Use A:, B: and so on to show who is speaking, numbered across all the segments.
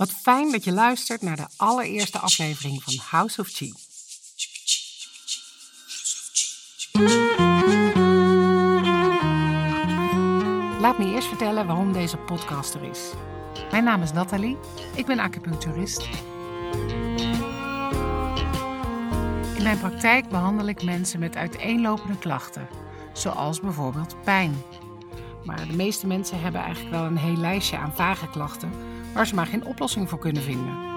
A: Wat fijn dat je luistert naar de allereerste aflevering van House of Chi. Laat me eerst vertellen waarom deze podcast er is. Mijn naam is Nathalie, ik ben acupuncturist. In mijn praktijk behandel ik mensen met uiteenlopende klachten, zoals bijvoorbeeld pijn. Maar de meeste mensen hebben eigenlijk wel een heel lijstje aan vage klachten waar ze maar geen oplossing voor kunnen vinden.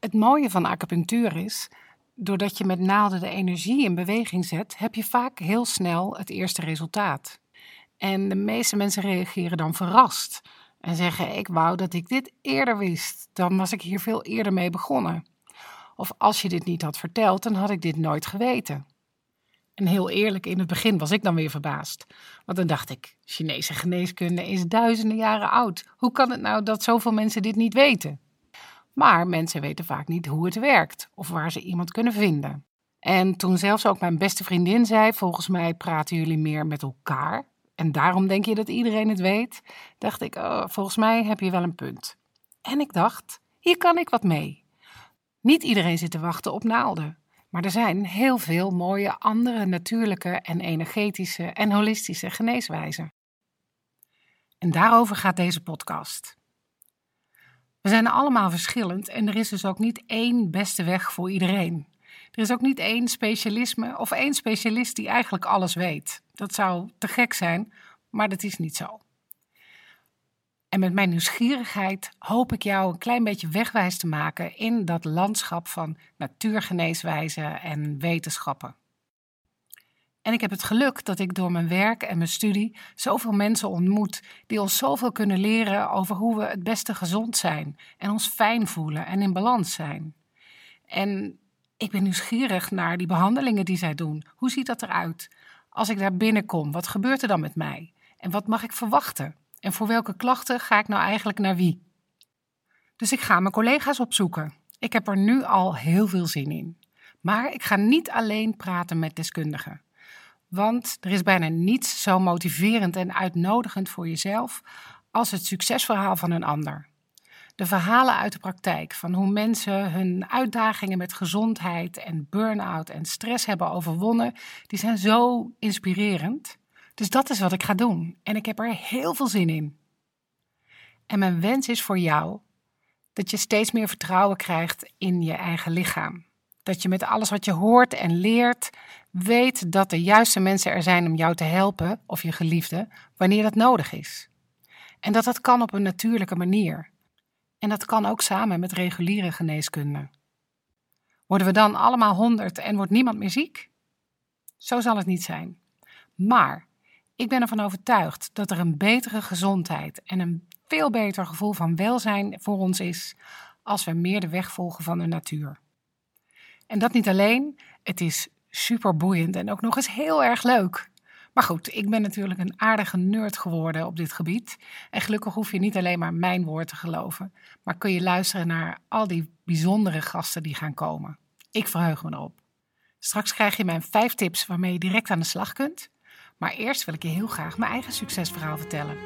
A: Het mooie van acupunctuur is, doordat je met naalden de energie in beweging zet, heb je vaak heel snel het eerste resultaat. En de meeste mensen reageren dan verrast en zeggen: Ik wou dat ik dit eerder wist, dan was ik hier veel eerder mee begonnen. Of als je dit niet had verteld, dan had ik dit nooit geweten. En heel eerlijk, in het begin was ik dan weer verbaasd. Want dan dacht ik, Chinese geneeskunde is duizenden jaren oud. Hoe kan het nou dat zoveel mensen dit niet weten? Maar mensen weten vaak niet hoe het werkt of waar ze iemand kunnen vinden. En toen zelfs ook mijn beste vriendin zei: Volgens mij praten jullie meer met elkaar. En daarom denk je dat iedereen het weet. Dacht ik: oh, Volgens mij heb je wel een punt. En ik dacht: Hier kan ik wat mee. Niet iedereen zit te wachten op naalden. Maar er zijn heel veel mooie andere natuurlijke en energetische en holistische geneeswijzen. En daarover gaat deze podcast. We zijn allemaal verschillend en er is dus ook niet één beste weg voor iedereen. Er is ook niet één specialisme of één specialist die eigenlijk alles weet. Dat zou te gek zijn, maar dat is niet zo. En met mijn nieuwsgierigheid hoop ik jou een klein beetje wegwijs te maken in dat landschap van natuurgeneeswijzen en wetenschappen. En ik heb het geluk dat ik door mijn werk en mijn studie zoveel mensen ontmoet die ons zoveel kunnen leren over hoe we het beste gezond zijn en ons fijn voelen en in balans zijn. En ik ben nieuwsgierig naar die behandelingen die zij doen. Hoe ziet dat eruit? Als ik daar binnenkom, wat gebeurt er dan met mij? En wat mag ik verwachten? En voor welke klachten ga ik nou eigenlijk naar wie? Dus ik ga mijn collega's opzoeken. Ik heb er nu al heel veel zin in. Maar ik ga niet alleen praten met deskundigen. Want er is bijna niets zo motiverend en uitnodigend voor jezelf als het succesverhaal van een ander. De verhalen uit de praktijk van hoe mensen hun uitdagingen met gezondheid en burn-out en stress hebben overwonnen, die zijn zo inspirerend. Dus dat is wat ik ga doen. En ik heb er heel veel zin in. En mijn wens is voor jou dat je steeds meer vertrouwen krijgt in je eigen lichaam. Dat je met alles wat je hoort en leert weet dat de juiste mensen er zijn om jou te helpen, of je geliefde, wanneer dat nodig is. En dat dat kan op een natuurlijke manier. En dat kan ook samen met reguliere geneeskunde. Worden we dan allemaal honderd en wordt niemand meer ziek? Zo zal het niet zijn. Maar ik ben ervan overtuigd dat er een betere gezondheid en een veel beter gevoel van welzijn voor ons is als we meer de weg volgen van de natuur. En dat niet alleen, het is super boeiend en ook nog eens heel erg leuk. Maar goed, ik ben natuurlijk een aardige nerd geworden op dit gebied. En gelukkig hoef je niet alleen maar mijn woord te geloven, maar kun je luisteren naar al die bijzondere gasten die gaan komen. Ik verheug me erop. Straks krijg je mijn vijf tips waarmee je direct aan de slag kunt. Maar eerst wil ik je heel graag mijn eigen succesverhaal vertellen.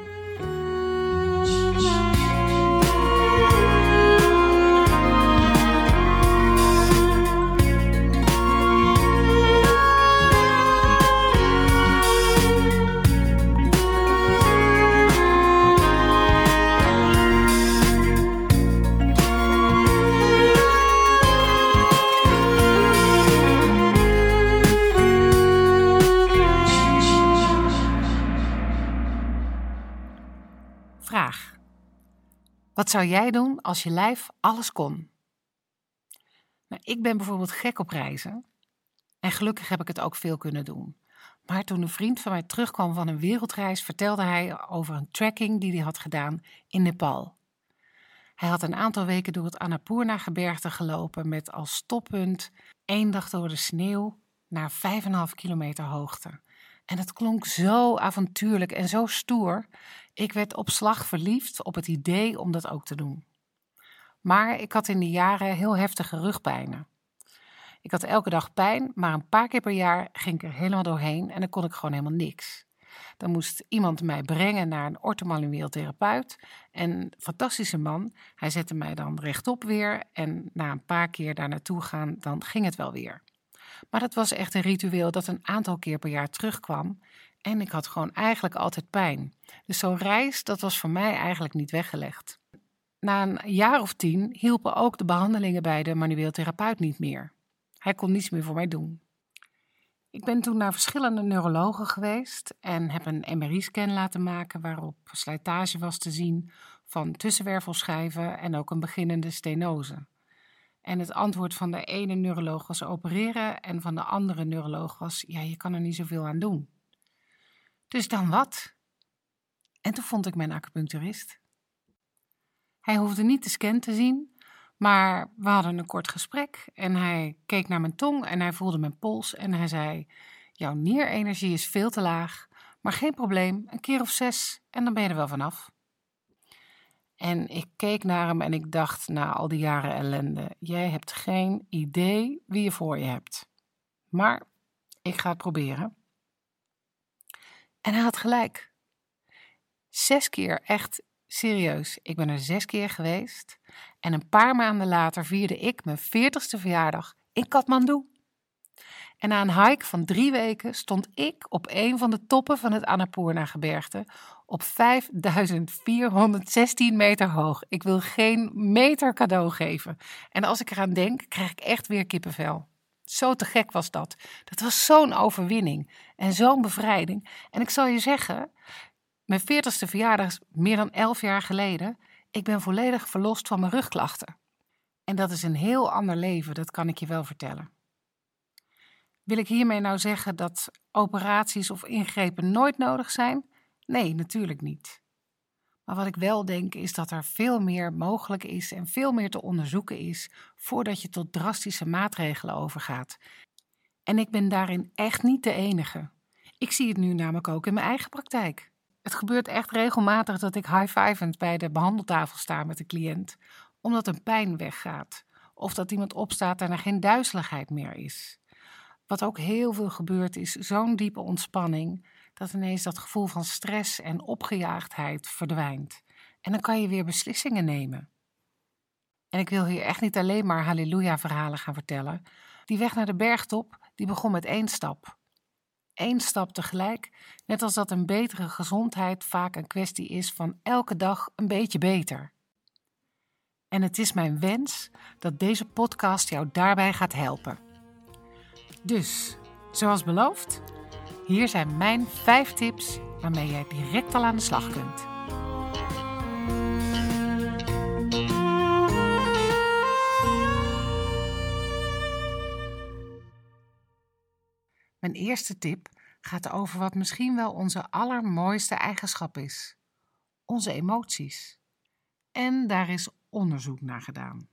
A: Wat zou jij doen als je lijf alles kon? Nou, ik ben bijvoorbeeld gek op reizen. En gelukkig heb ik het ook veel kunnen doen. Maar toen een vriend van mij terugkwam van een wereldreis, vertelde hij over een trekking die hij had gedaan in Nepal. Hij had een aantal weken door het Annapurna-gebergte gelopen met als stoppunt één dag door de sneeuw naar 5,5 kilometer hoogte. En het klonk zo avontuurlijk en zo stoer. Ik werd op slag verliefd op het idee om dat ook te doen. Maar ik had in die jaren heel heftige rugpijnen. Ik had elke dag pijn, maar een paar keer per jaar ging ik er helemaal doorheen en dan kon ik gewoon helemaal niks. Dan moest iemand mij brengen naar een orthomanueel therapeut. En fantastische man, hij zette mij dan rechtop weer. En na een paar keer daar naartoe gaan, dan ging het wel weer. Maar dat was echt een ritueel dat een aantal keer per jaar terugkwam. En ik had gewoon eigenlijk altijd pijn. Dus zo'n reis, dat was voor mij eigenlijk niet weggelegd. Na een jaar of tien hielpen ook de behandelingen bij de manueel therapeut niet meer. Hij kon niets meer voor mij doen. Ik ben toen naar verschillende neurologen geweest en heb een MRI-scan laten maken waarop slijtage was te zien van tussenwervelschijven en ook een beginnende stenose. En het antwoord van de ene neuroloog was opereren en van de andere neuroloog was: ja, je kan er niet zoveel aan doen. Dus dan wat? En toen vond ik mijn acupuncturist. Hij hoefde niet de scan te zien, maar we hadden een kort gesprek en hij keek naar mijn tong en hij voelde mijn pols en hij zei: Jouw nierenergie is veel te laag, maar geen probleem, een keer of zes en dan ben je er wel vanaf. En ik keek naar hem en ik dacht na al die jaren ellende: Jij hebt geen idee wie je voor je hebt. Maar ik ga het proberen. En hij had gelijk. Zes keer, echt serieus. Ik ben er zes keer geweest. En een paar maanden later vierde ik mijn 40ste verjaardag in Kathmandu. En na een hike van drie weken stond ik op een van de toppen van het Annapurna-gebergte op 5416 meter hoog. Ik wil geen meter cadeau geven. En als ik eraan denk, krijg ik echt weer kippenvel. Zo te gek was dat. Dat was zo'n overwinning en zo'n bevrijding. En ik zal je zeggen, mijn 40ste verjaardag meer dan 11 jaar geleden. Ik ben volledig verlost van mijn rugklachten. En dat is een heel ander leven, dat kan ik je wel vertellen. Wil ik hiermee nou zeggen dat operaties of ingrepen nooit nodig zijn? Nee, natuurlijk niet. Maar wat ik wel denk is dat er veel meer mogelijk is en veel meer te onderzoeken is voordat je tot drastische maatregelen overgaat. En ik ben daarin echt niet de enige. Ik zie het nu namelijk ook in mijn eigen praktijk. Het gebeurt echt regelmatig dat ik high-fivend bij de behandeltafel sta met de cliënt, omdat een pijn weggaat. Of dat iemand opstaat en er geen duizeligheid meer is. Wat ook heel veel gebeurt is zo'n diepe ontspanning dat ineens dat gevoel van stress en opgejaagdheid verdwijnt. En dan kan je weer beslissingen nemen. En ik wil hier echt niet alleen maar halleluja-verhalen gaan vertellen. Die weg naar de bergtop, die begon met één stap. Eén stap tegelijk, net als dat een betere gezondheid vaak een kwestie is van elke dag een beetje beter. En het is mijn wens dat deze podcast jou daarbij gaat helpen. Dus, zoals beloofd, hier zijn mijn 5 tips waarmee jij direct al aan de slag kunt. Mijn eerste tip gaat over wat misschien wel onze allermooiste eigenschap is: onze emoties. En daar is onderzoek naar gedaan.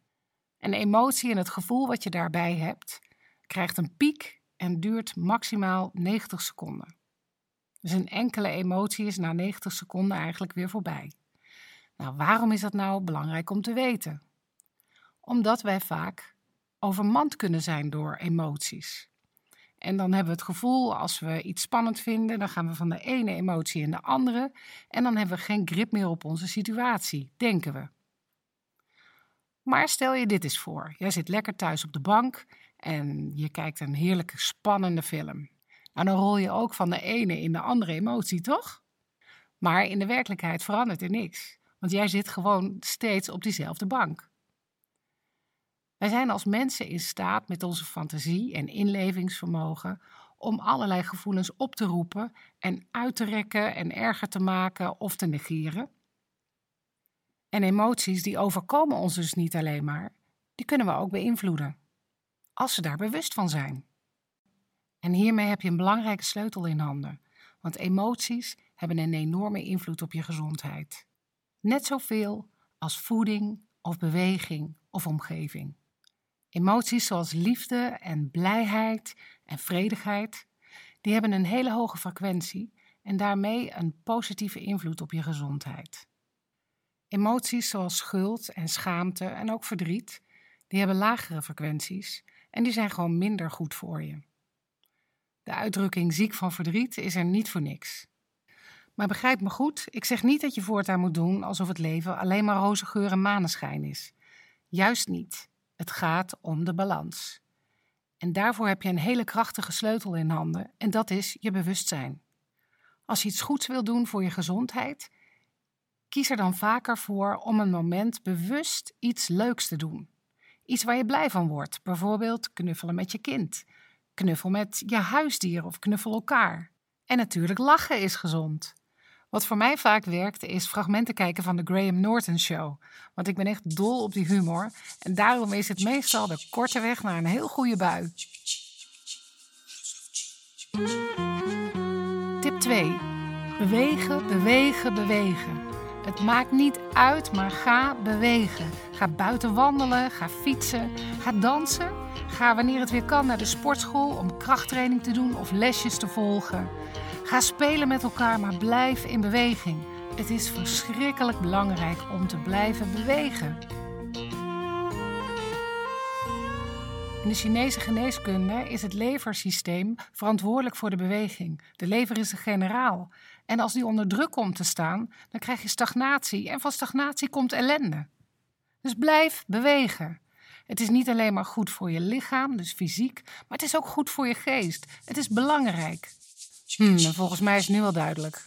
A: Een emotie en het gevoel wat je daarbij hebt, krijgt een piek en duurt maximaal 90 seconden. Dus een enkele emotie is na 90 seconden eigenlijk weer voorbij. Nou, waarom is dat nou belangrijk om te weten? Omdat wij vaak overmand kunnen zijn door emoties. En dan hebben we het gevoel, als we iets spannend vinden, dan gaan we van de ene emotie in de andere. En dan hebben we geen grip meer op onze situatie, denken we. Maar stel je dit eens voor: jij zit lekker thuis op de bank en je kijkt een heerlijke spannende film. Nou, dan rol je ook van de ene in de andere emotie, toch? Maar in de werkelijkheid verandert er niks, want jij zit gewoon steeds op diezelfde bank. Wij zijn als mensen in staat met onze fantasie en inlevingsvermogen om allerlei gevoelens op te roepen en uit te rekken en erger te maken of te negeren. En emoties die overkomen ons dus niet alleen maar, die kunnen we ook beïnvloeden als ze daar bewust van zijn. En hiermee heb je een belangrijke sleutel in handen, want emoties hebben een enorme invloed op je gezondheid. Net zoveel als voeding of beweging of omgeving. Emoties zoals liefde en blijheid en vredigheid, die hebben een hele hoge frequentie en daarmee een positieve invloed op je gezondheid. Emoties zoals schuld en schaamte en ook verdriet, die hebben lagere frequenties en die zijn gewoon minder goed voor je. De uitdrukking ziek van verdriet is er niet voor niks. Maar begrijp me goed, ik zeg niet dat je voortaan moet doen alsof het leven alleen maar roze geur en maneschijn is. Juist niet. Het gaat om de balans. En daarvoor heb je een hele krachtige sleutel in handen en dat is je bewustzijn. Als je iets goeds wil doen voor je gezondheid, kies er dan vaker voor om een moment bewust iets leuks te doen. Iets waar je blij van wordt, bijvoorbeeld knuffelen met je kind, knuffel met je huisdier of knuffel elkaar. En natuurlijk lachen is gezond. Wat voor mij vaak werkt is fragmenten kijken van de Graham Norton Show. Want ik ben echt dol op die humor. En daarom is het meestal de korte weg naar een heel goede bui. Tip 2. Bewegen, bewegen, bewegen. Het maakt niet uit, maar ga bewegen. Ga buiten wandelen, ga fietsen, ga dansen. Ga wanneer het weer kan naar de sportschool om krachttraining te doen of lesjes te volgen. Ga spelen met elkaar, maar blijf in beweging. Het is verschrikkelijk belangrijk om te blijven bewegen. In de Chinese geneeskunde is het leversysteem verantwoordelijk voor de beweging. De lever is de generaal. En als die onder druk komt te staan, dan krijg je stagnatie. En van stagnatie komt ellende. Dus blijf bewegen. Het is niet alleen maar goed voor je lichaam, dus fysiek, maar het is ook goed voor je geest. Het is belangrijk. Hmm, volgens mij is het nu wel duidelijk.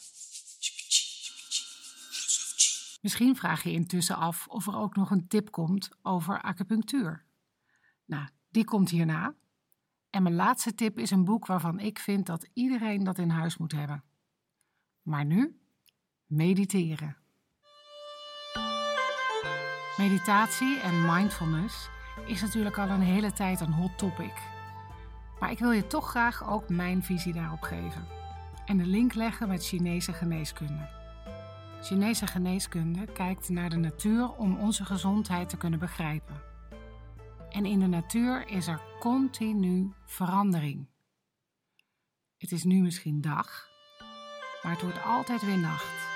A: Misschien vraag je intussen af of er ook nog een tip komt over acupunctuur. Nou, die komt hierna. En mijn laatste tip is een boek waarvan ik vind dat iedereen dat in huis moet hebben. Maar nu mediteren. Meditatie en mindfulness is natuurlijk al een hele tijd een hot topic. Maar ik wil je toch graag ook mijn visie daarop geven. En de link leggen met Chinese geneeskunde. Chinese geneeskunde kijkt naar de natuur om onze gezondheid te kunnen begrijpen. En in de natuur is er continu verandering. Het is nu misschien dag, maar het wordt altijd weer nacht.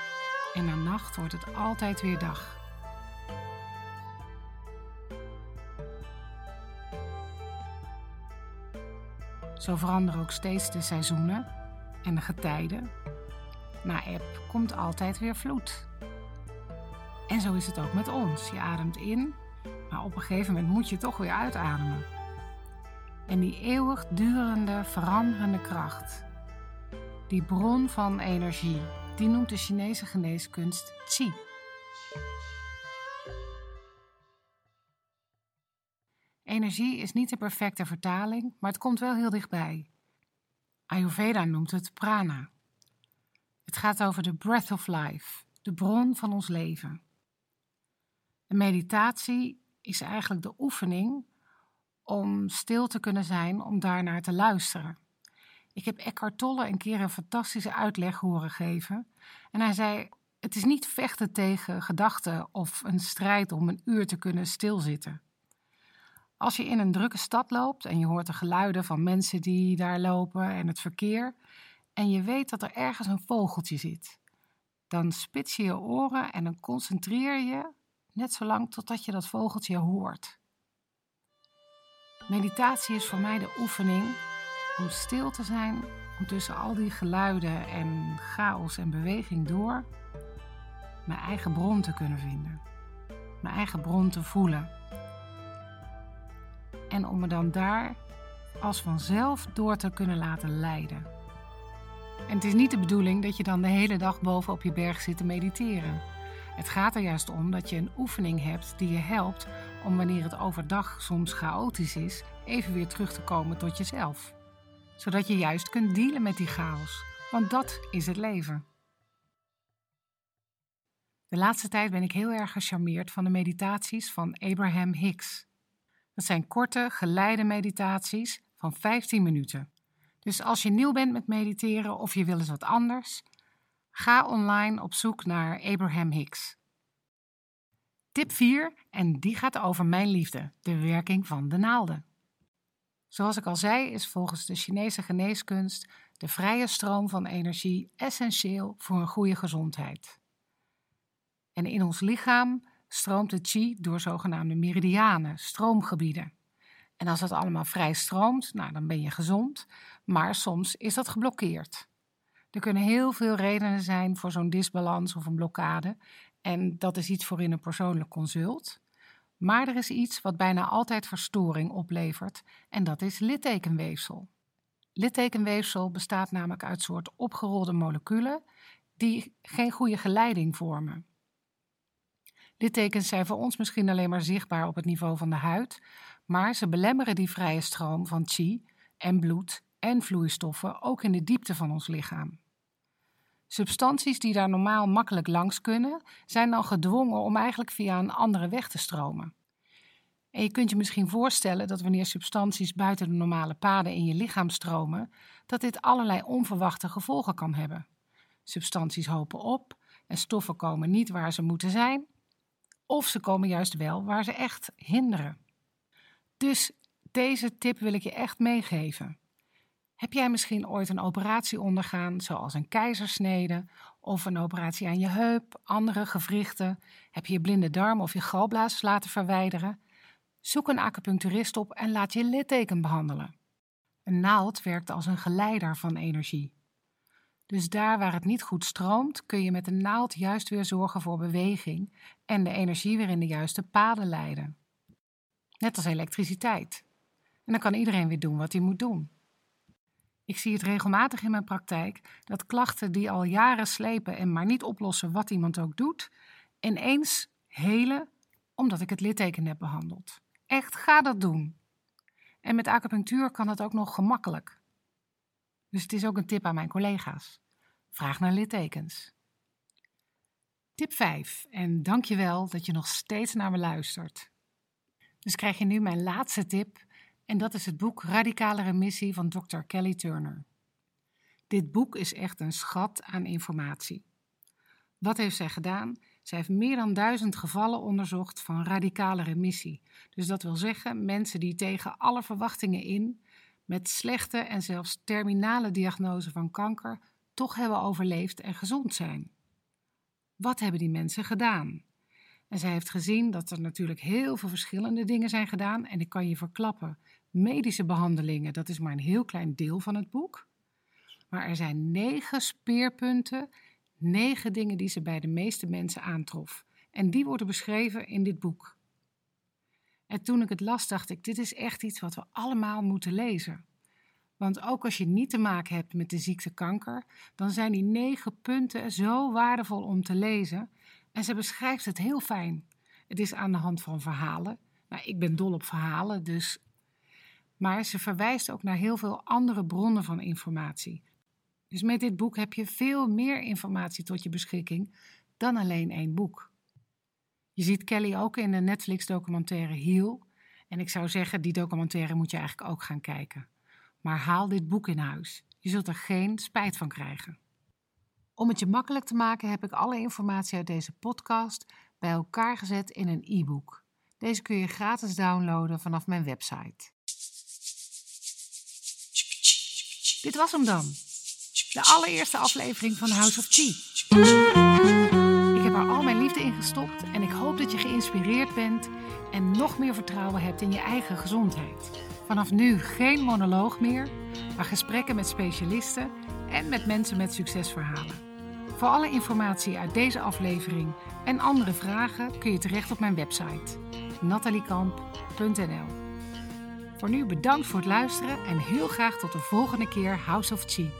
A: En na nacht wordt het altijd weer dag. Zo veranderen ook steeds de seizoenen en de getijden. Na eb komt altijd weer vloed. En zo is het ook met ons. Je ademt in, maar op een gegeven moment moet je toch weer uitademen. En die eeuwigdurende, veranderende kracht, die bron van energie, die noemt de Chinese geneeskunst Qi. Energie is niet de perfecte vertaling, maar het komt wel heel dichtbij. Ayurveda noemt het prana. Het gaat over de breath of life, de bron van ons leven. De meditatie is eigenlijk de oefening om stil te kunnen zijn, om daarnaar te luisteren. Ik heb Eckhart Tolle een keer een fantastische uitleg horen geven. En hij zei: Het is niet vechten tegen gedachten of een strijd om een uur te kunnen stilzitten. Als je in een drukke stad loopt en je hoort de geluiden van mensen die daar lopen en het verkeer, en je weet dat er ergens een vogeltje zit, dan spits je je oren en dan concentreer je net zolang totdat je dat vogeltje hoort. Meditatie is voor mij de oefening om stil te zijn, om tussen al die geluiden en chaos en beweging door mijn eigen bron te kunnen vinden, mijn eigen bron te voelen en om me dan daar als vanzelf door te kunnen laten leiden. En het is niet de bedoeling dat je dan de hele dag boven op je berg zit te mediteren. Het gaat er juist om dat je een oefening hebt die je helpt om wanneer het overdag soms chaotisch is, even weer terug te komen tot jezelf. Zodat je juist kunt dealen met die chaos, want dat is het leven. De laatste tijd ben ik heel erg gecharmeerd van de meditaties van Abraham Hicks. Dat zijn korte, geleide meditaties van 15 minuten. Dus als je nieuw bent met mediteren of je wil eens wat anders, ga online op zoek naar Abraham Hicks. Tip 4, en die gaat over mijn liefde, de werking van de naalden. Zoals ik al zei, is volgens de Chinese geneeskunst de vrije stroom van energie essentieel voor een goede gezondheid. En in ons lichaam stroomt de chi door zogenaamde meridianen, stroomgebieden. En als dat allemaal vrij stroomt, nou, dan ben je gezond, maar soms is dat geblokkeerd. Er kunnen heel veel redenen zijn voor zo'n disbalans of een blokkade. En dat is iets voor in een persoonlijk consult. Maar er is iets wat bijna altijd verstoring oplevert, en dat is littekenweefsel. Littekenweefsel bestaat namelijk uit soort opgerolde moleculen die geen goede geleiding vormen. Littekens zijn voor ons misschien alleen maar zichtbaar op het niveau van de huid, maar ze belemmeren die vrije stroom van chi en bloed en vloeistoffen ook in de diepte van ons lichaam. Substanties die daar normaal makkelijk langs kunnen, zijn dan gedwongen om eigenlijk via een andere weg te stromen. En je kunt je misschien voorstellen dat wanneer substanties buiten de normale paden in je lichaam stromen, dat dit allerlei onverwachte gevolgen kan hebben. Substanties hopen op en stoffen komen niet waar ze moeten zijn, of ze komen juist wel waar ze echt hinderen. Dus deze tip wil ik je echt meegeven. Heb jij misschien ooit een operatie ondergaan, zoals een keizersnede of een operatie aan je heup, andere gewrichten? Heb je je blinde darm of je galblaas laten verwijderen? Zoek een acupuncturist op en laat je litteken behandelen. Een naald werkt als een geleider van energie. Dus daar waar het niet goed stroomt, kun je met een naald juist weer zorgen voor beweging en de energie weer in de juiste paden leiden. Net als elektriciteit. En dan kan iedereen weer doen wat hij moet doen. Ik zie het regelmatig in mijn praktijk dat klachten die al jaren slepen en maar niet oplossen wat iemand ook doet, ineens helen omdat ik het litteken heb behandeld. Echt, ga dat doen. En met acupunctuur kan het ook nog gemakkelijk. Dus het is ook een tip aan mijn collega's. Vraag naar littekens. Tip 5. En dank je wel dat je nog steeds naar me luistert. Dus krijg je nu mijn laatste tip en dat is het boek Radicale Remissie van Dr. Kelly Turner. Dit boek is echt een schat aan informatie. Wat heeft zij gedaan? Zij heeft meer dan duizend gevallen onderzocht van radicale remissie. Dus dat wil zeggen mensen die tegen alle verwachtingen in, met slechte en zelfs terminale diagnose van kanker, toch hebben overleefd en gezond zijn. Wat hebben die mensen gedaan? En zij heeft gezien dat er natuurlijk heel veel verschillende dingen zijn gedaan. En ik kan je verklappen, medische behandelingen, dat is maar een heel klein deel van het boek. Maar er zijn negen speerpunten, negen dingen die ze bij de meeste mensen aantrof. En die worden beschreven in dit boek. En toen ik het las, dacht ik: dit is echt iets wat we allemaal moeten lezen. Want ook als je niet te maken hebt met de ziekte kanker, dan zijn die negen punten zo waardevol om te lezen. En ze beschrijft het heel fijn. Het is aan de hand van verhalen. Nou, ik ben dol op verhalen, dus. Maar ze verwijst ook naar heel veel andere bronnen van informatie. Dus met dit boek heb je veel meer informatie tot je beschikking dan alleen één boek. Je ziet Kelly ook in de Netflix-documentaire Heal. En ik zou zeggen, die documentaire moet je eigenlijk ook gaan kijken. Maar haal dit boek in huis. Je zult er geen spijt van krijgen. Om het je makkelijk te maken heb ik alle informatie uit deze podcast bij elkaar gezet in een e-book. Deze kun je gratis downloaden vanaf mijn website. Dit was hem dan. De allereerste aflevering van House of Tea. Ik heb er al mijn liefde in gestopt en ik hoop dat je geïnspireerd bent en nog meer vertrouwen hebt in je eigen gezondheid. Vanaf nu geen monoloog meer, maar gesprekken met specialisten en met mensen met succesverhalen. Voor alle informatie uit deze aflevering en andere vragen kun je terecht op mijn website nataliekamp.nl. Voor nu bedankt voor het luisteren en heel graag tot de volgende keer House of Chi.